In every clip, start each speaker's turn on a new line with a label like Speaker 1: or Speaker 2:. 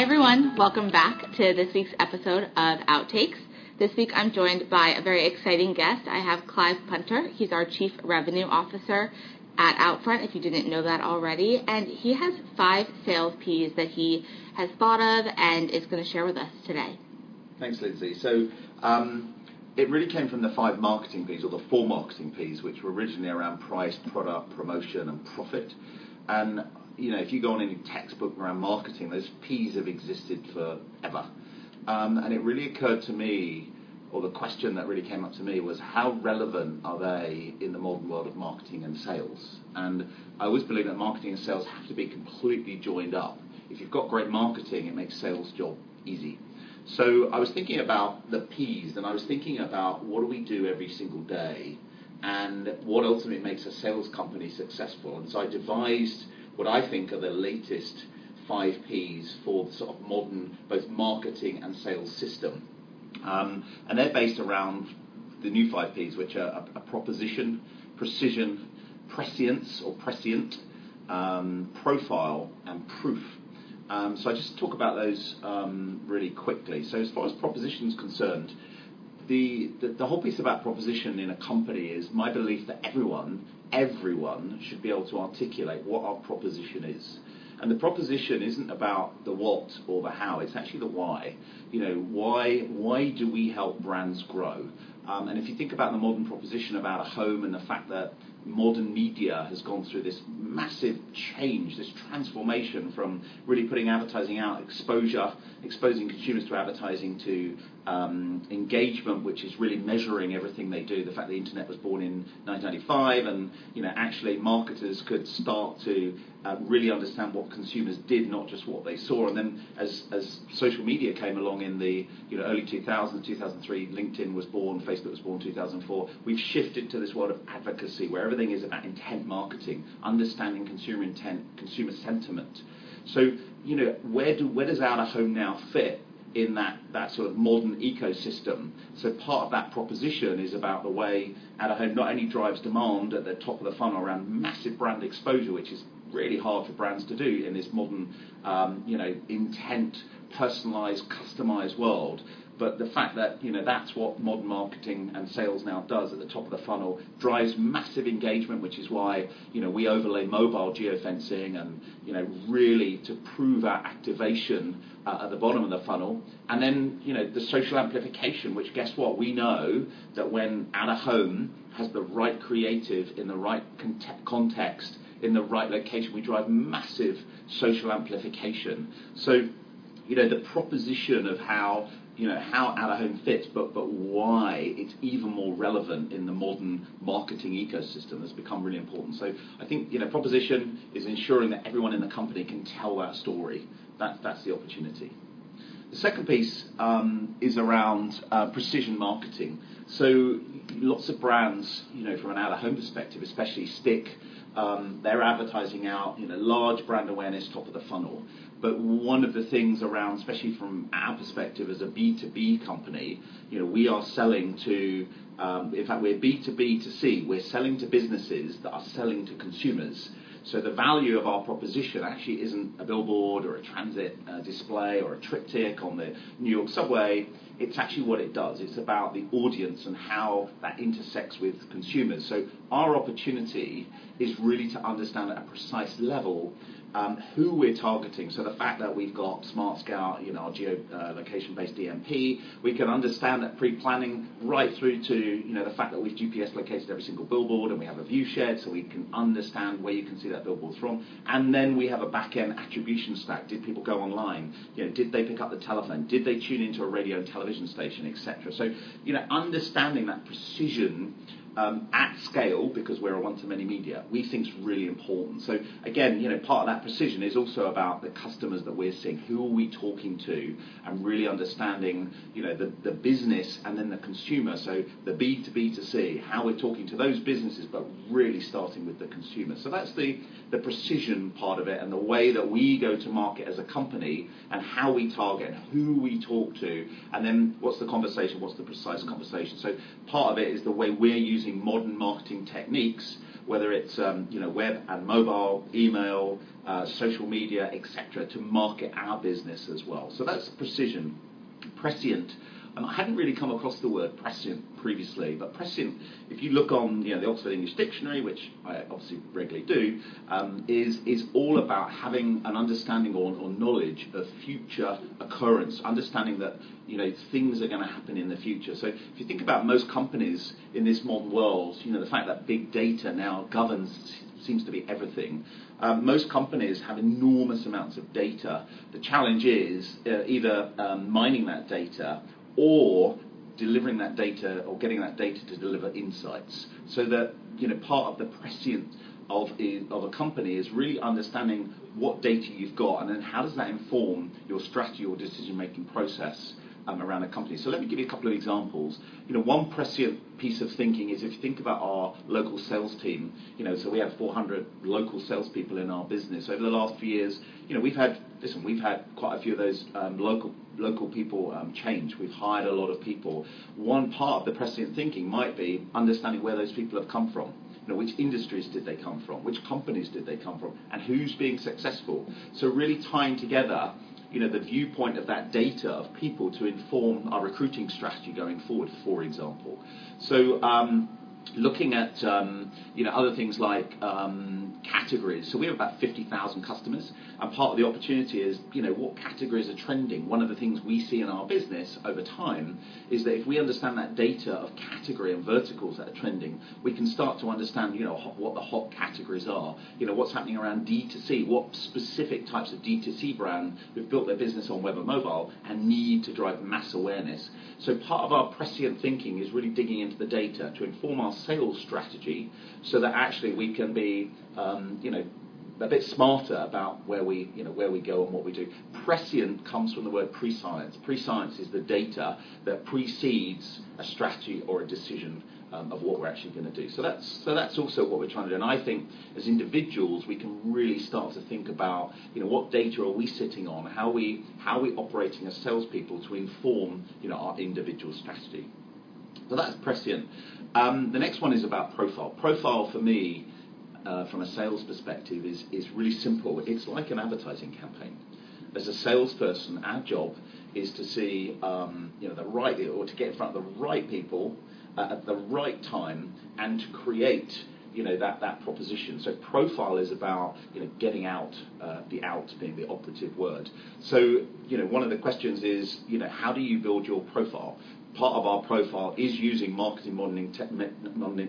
Speaker 1: Hi, everyone. Welcome back to this week's episode of Outtakes. This week I'm joined by a very exciting guest. I have Clive Punter. He's our Chief Revenue Officer at Outfront, if you didn't know that already. And he has five sales P's that he has thought of and is going to share with us today.
Speaker 2: Thanks, Lindsay. So um, it really came from the five marketing P's, or the four marketing P's, which were originally around price, product, promotion, and profit. And you know, if you go on any textbook around marketing, those P's have existed forever. Um, and it really occurred to me, or the question that really came up to me was how relevant are they in the modern world of marketing and sales? And I always believe that marketing and sales have to be completely joined up. If you've got great marketing, it makes sales job easy. So I was thinking about the P's, and I was thinking about what do we do every single day, and what ultimately makes a sales company successful. And so I devised what I think are the latest five Ps for the sort of modern both marketing and sales system. Um, and they're based around the new five Ps, which are a, a proposition, precision, prescience or prescient, um, profile, and proof. Um, so I just talk about those um, really quickly. So as far as proposition is concerned, the, the, the whole piece about proposition in a company is my belief that everyone everyone should be able to articulate what our proposition is. And the proposition isn't about the what or the how, it's actually the why. You know, why, why do we help brands grow? Um, and if you think about the modern proposition about a home and the fact that modern media has gone through this massive change, this transformation from really putting advertising out, exposure, exposing consumers to advertising, to um, engagement, which is really measuring everything they do. The fact the internet was born in 1995, and you know actually marketers could start to uh, really understand what consumers did, not just what they saw. And then as, as social media came along in the you know, early 2000s, 2003, LinkedIn was born, Facebook was born 2004, we've shifted to this world of advocacy where everything is about intent marketing, understanding consumer intent, consumer sentiment. So, you know, where, do, where does out of home now fit? in that, that sort of modern ecosystem. So part of that proposition is about the way out of home not only drives demand at the top of the funnel around massive brand exposure, which is really hard for brands to do in this modern, um, you know, intent, personalised, customised world. But the fact that you know that's what modern marketing and sales now does at the top of the funnel drives massive engagement, which is why you know we overlay mobile geofencing and you know really to prove our activation uh, at the bottom of the funnel, and then you know the social amplification, which guess what we know that when out of home has the right creative in the right context in the right location, we drive massive social amplification. So, you know, the proposition of how you know how out of home fits, but but why it's even more relevant in the modern marketing ecosystem has become really important. So I think you know proposition is ensuring that everyone in the company can tell that story. That that's the opportunity. The second piece um, is around uh, precision marketing. So lots of brands, you know, from an out of home perspective, especially stick um, they're advertising out, you know, large brand awareness, top of the funnel. But one of the things around, especially from our perspective as a B2B company, you know, we are selling to, um, in fact, we're B2B to C. We're selling to businesses that are selling to consumers. So the value of our proposition actually isn't a billboard or a transit uh, display or a triptych on the New York subway. It's actually what it does. It's about the audience and how that intersects with consumers. So our opportunity is really to understand at a precise level um, who we're targeting. So the fact that we've got Smart Scout, you know, our geolocation-based uh, DMP, we can understand that pre-planning right through to you know the fact that we've GPS located every single billboard and we have a view shed, so we can understand where you can see that billboard from. And then we have a back-end attribution stack. Did people go online? You know, did they pick up the telephone? Did they tune into a radio and television station, etc. So you know, understanding that precision um, at scale, because we're a one-to-many media, we think is really important. So again, you know, part of that precision is also about the customers that we're seeing. Who are we talking to, and really understanding, you know, the, the business and then the consumer. So the B to B to C, how we're talking to those businesses, but really starting with the consumer. So that's the the precision part of it, and the way that we go to market as a company, and how we target, and who we talk to, and then what's the conversation, what's the precise conversation. So part of it is the way we're using using modern marketing techniques whether it's um, you know web and mobile, email, uh, social media, etc., to market our business as well. So that's precision, prescient and I hadn't really come across the word prescient previously, but prescient, if you look on you know, the Oxford English Dictionary, which I obviously regularly do, um, is, is all about having an understanding or, or knowledge of future occurrence, understanding that you know, things are going to happen in the future. So if you think about most companies in this modern world, you know, the fact that big data now governs seems to be everything. Um, most companies have enormous amounts of data. The challenge is uh, either um, mining that data or delivering that data or getting that data to deliver insights. So that you know part of the prescient of a, of a company is really understanding what data you've got and then how does that inform your strategy or decision making process um, around a company. So let me give you a couple of examples. You know, one prescient piece of thinking is if you think about our local sales team. You know, so we have 400 local salespeople in our business. Over the last few years, you know, we've had listen, we've had quite a few of those um, local local people um, change. We've hired a lot of people. One part of the prescient thinking might be understanding where those people have come from. You know, which industries did they come from? Which companies did they come from? And who's being successful? So really tying together you know, the viewpoint of that data of people to inform our recruiting strategy going forward, for example. So um, looking at um, you know other things like um, categories. So we have about 50,000 customers, and part of the opportunity is you know what categories are trending. One of the things we see in our business over time is that if we understand that data of category and verticals that are trending, we can start to understand you know what the hot categories are. You know what's happening around D2C, what specific types of D2C brand who've built their business on web and mobile and need to drive mass awareness. So part of our prescient thinking is really digging into the data to inform our sales strategy so that actually we can be, um, you know, a bit smarter about where we, you know, where we go and what we do. Prescient comes from the word prescience. Prescience is the data that precedes a strategy or a decision um, of what we're actually going to do. So that's so that's also what we're trying to do. And I think as individuals, we can really start to think about, you know, what data are we sitting on? How we how are we operating as salespeople to inform, you know, our individual strategy. So that's prescient. Um, the next one is about profile. Profile for me, uh, from a sales perspective, is, is really simple. It's like an advertising campaign. As a salesperson, our job is to see um, you know, the right, or to get in front of the right people uh, at the right time and to create you know that that proposition. So profile is about you know getting out, uh, the out being the operative word. So you know one of the questions is you know how do you build your profile? Part of our profile is using marketing modern, te-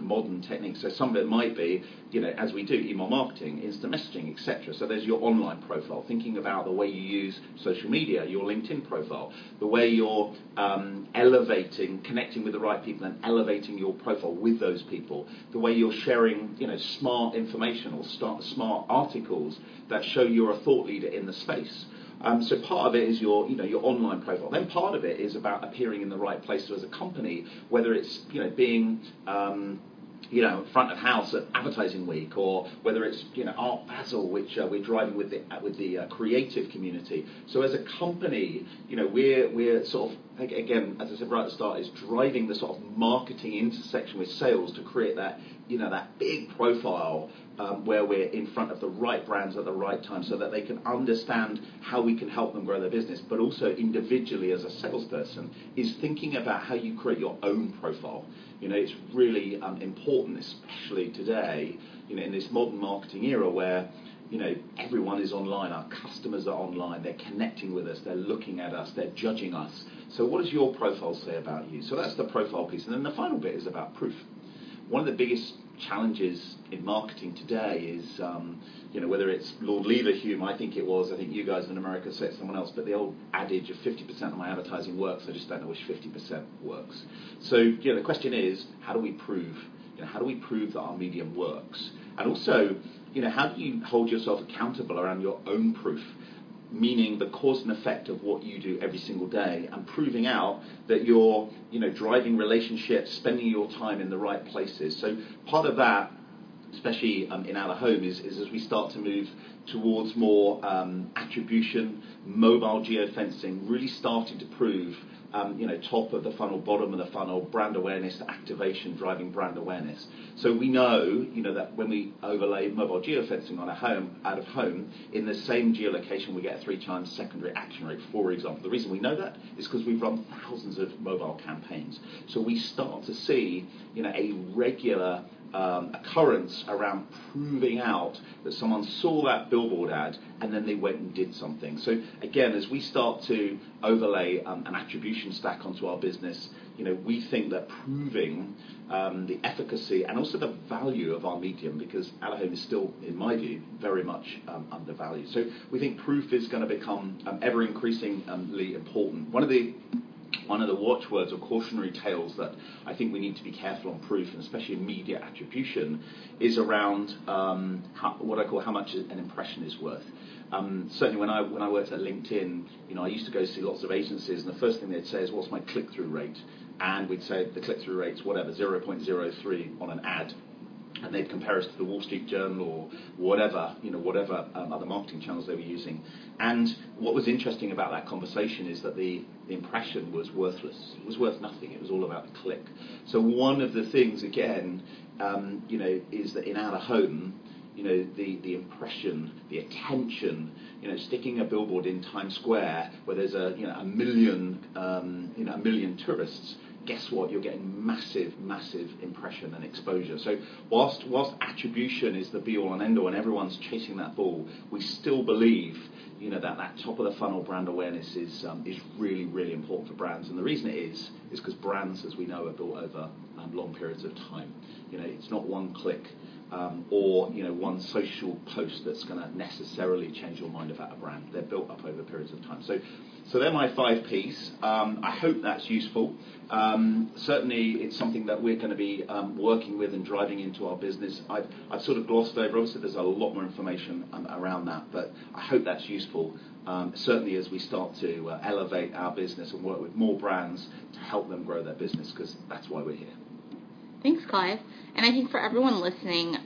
Speaker 2: modern techniques. So some of it might be, you know, as we do, email marketing, instant messaging, etc. So there's your online profile, thinking about the way you use social media, your LinkedIn profile, the way you're um, elevating, connecting with the right people and elevating your profile with those people, the way you're sharing, you know, smart information or start, smart articles that show you're a thought leader in the space. Um, so part of it is your, you know, your online profile. Then part of it is about appearing in the right place as a company, whether it's, you know, being um, you know, front of house at Advertising Week, or whether it's you know Art Basel, which uh, we're driving with the with the uh, creative community. So as a company, you know, we're we're sort of again, as I said right at the start, is driving the sort of marketing intersection with sales to create that you know that big profile um, where we're in front of the right brands at the right time, so that they can understand how we can help them grow their business. But also individually as a salesperson, is thinking about how you create your own profile. You know, it's really um, important, especially today, you know, in this modern marketing era where you know, everyone is online. Our customers are online. They're connecting with us. They're looking at us. They're judging us. So, what does your profile say about you? So, that's the profile piece. And then the final bit is about proof. One of the biggest challenges in marketing today is, um, you know, whether it's Lord Leverhulme, I think it was, I think you guys in America said someone else, but the old adage of 50% of my advertising works, I just don't know which 50% works. So, you know, the question is, how do we prove, you know, how do we prove that our medium works? And also, you know, how do you hold yourself accountable around your own proof? meaning the cause and effect of what you do every single day and proving out that you're you know driving relationships spending your time in the right places so part of that especially um, in our home is, is as we start to move towards more um, attribution mobile geofencing really starting to prove um, you know, top of the funnel, bottom of the funnel, brand awareness to activation, driving brand awareness. So we know, you know, that when we overlay mobile geofencing on a home, out of home, in the same geolocation, we get a three times secondary action rate, for example. The reason we know that is because we've run thousands of mobile campaigns. So we start to see, you know, a regular um, occurrence around proving out that someone saw that billboard ad and then they went and did something. So again, as we start to overlay um, an attribution stack onto our business, you know, we think that proving um, the efficacy and also the value of our medium, because out of home is still, in my view, very much um, undervalued. So we think proof is going to become um, ever increasingly important. One of the one of the watchwords or cautionary tales that I think we need to be careful on proof, and especially in media attribution, is around um, how, what I call how much an impression is worth. Um, certainly, when I when I worked at LinkedIn, you know, I used to go see lots of agencies, and the first thing they'd say is, "What's my click-through rate?" And we'd say the click-through rate's whatever, 0.03 on an ad and they'd compare us to the Wall Street Journal or whatever, you know, whatever um, other marketing channels they were using. And what was interesting about that conversation is that the, the impression was worthless. It was worth nothing. It was all about the click. So one of the things, again, um, you know, is that in of home, you know, the, the impression, the attention, you know, sticking a billboard in Times Square where there's a, you know, a million, um, you know, a million tourists guess what? You're getting massive, massive impression and exposure. So whilst whilst attribution is the be all and end all, and everyone's chasing that ball, we still believe, you know, that that top of the funnel brand awareness is um, is really, really important for brands. And the reason it is is because brands, as we know, are built over um, long periods of time. You know, it's not one click. Um, or you know one social post that's going to necessarily change your mind about a brand. They're built up over periods of time. So so they're my five P's. Um, I hope that's useful. Um, certainly, it's something that we're going to be um, working with and driving into our business. I've, I've, sort of glossed over. Obviously, there's a lot more information um, around that, but I hope that's useful. Um, certainly, as we start to uh, elevate our business and work with more brands to help them grow their business, because that's why we're here.
Speaker 1: Thanks, Clive. And I think for everyone listening,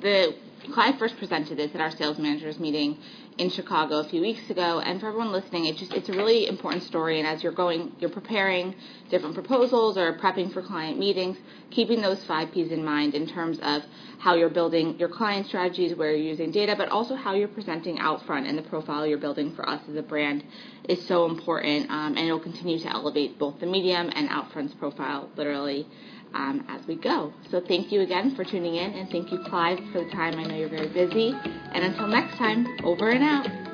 Speaker 1: the Clive first presented this at our sales managers meeting in Chicago a few weeks ago. And for everyone listening, it's just it's a really important story. And as you're going, you're preparing different proposals or prepping for client meetings, keeping those five P's in mind in terms of how you're building your client strategies, where you're using data, but also how you're presenting Outfront and the profile you're building for us as a brand is so important. Um, and it'll continue to elevate both the medium and Outfront's profile, literally um, as we go. So thank you again for tuning in, and thank you, Clive, for the time. I know you're very busy. And until next time, over and out.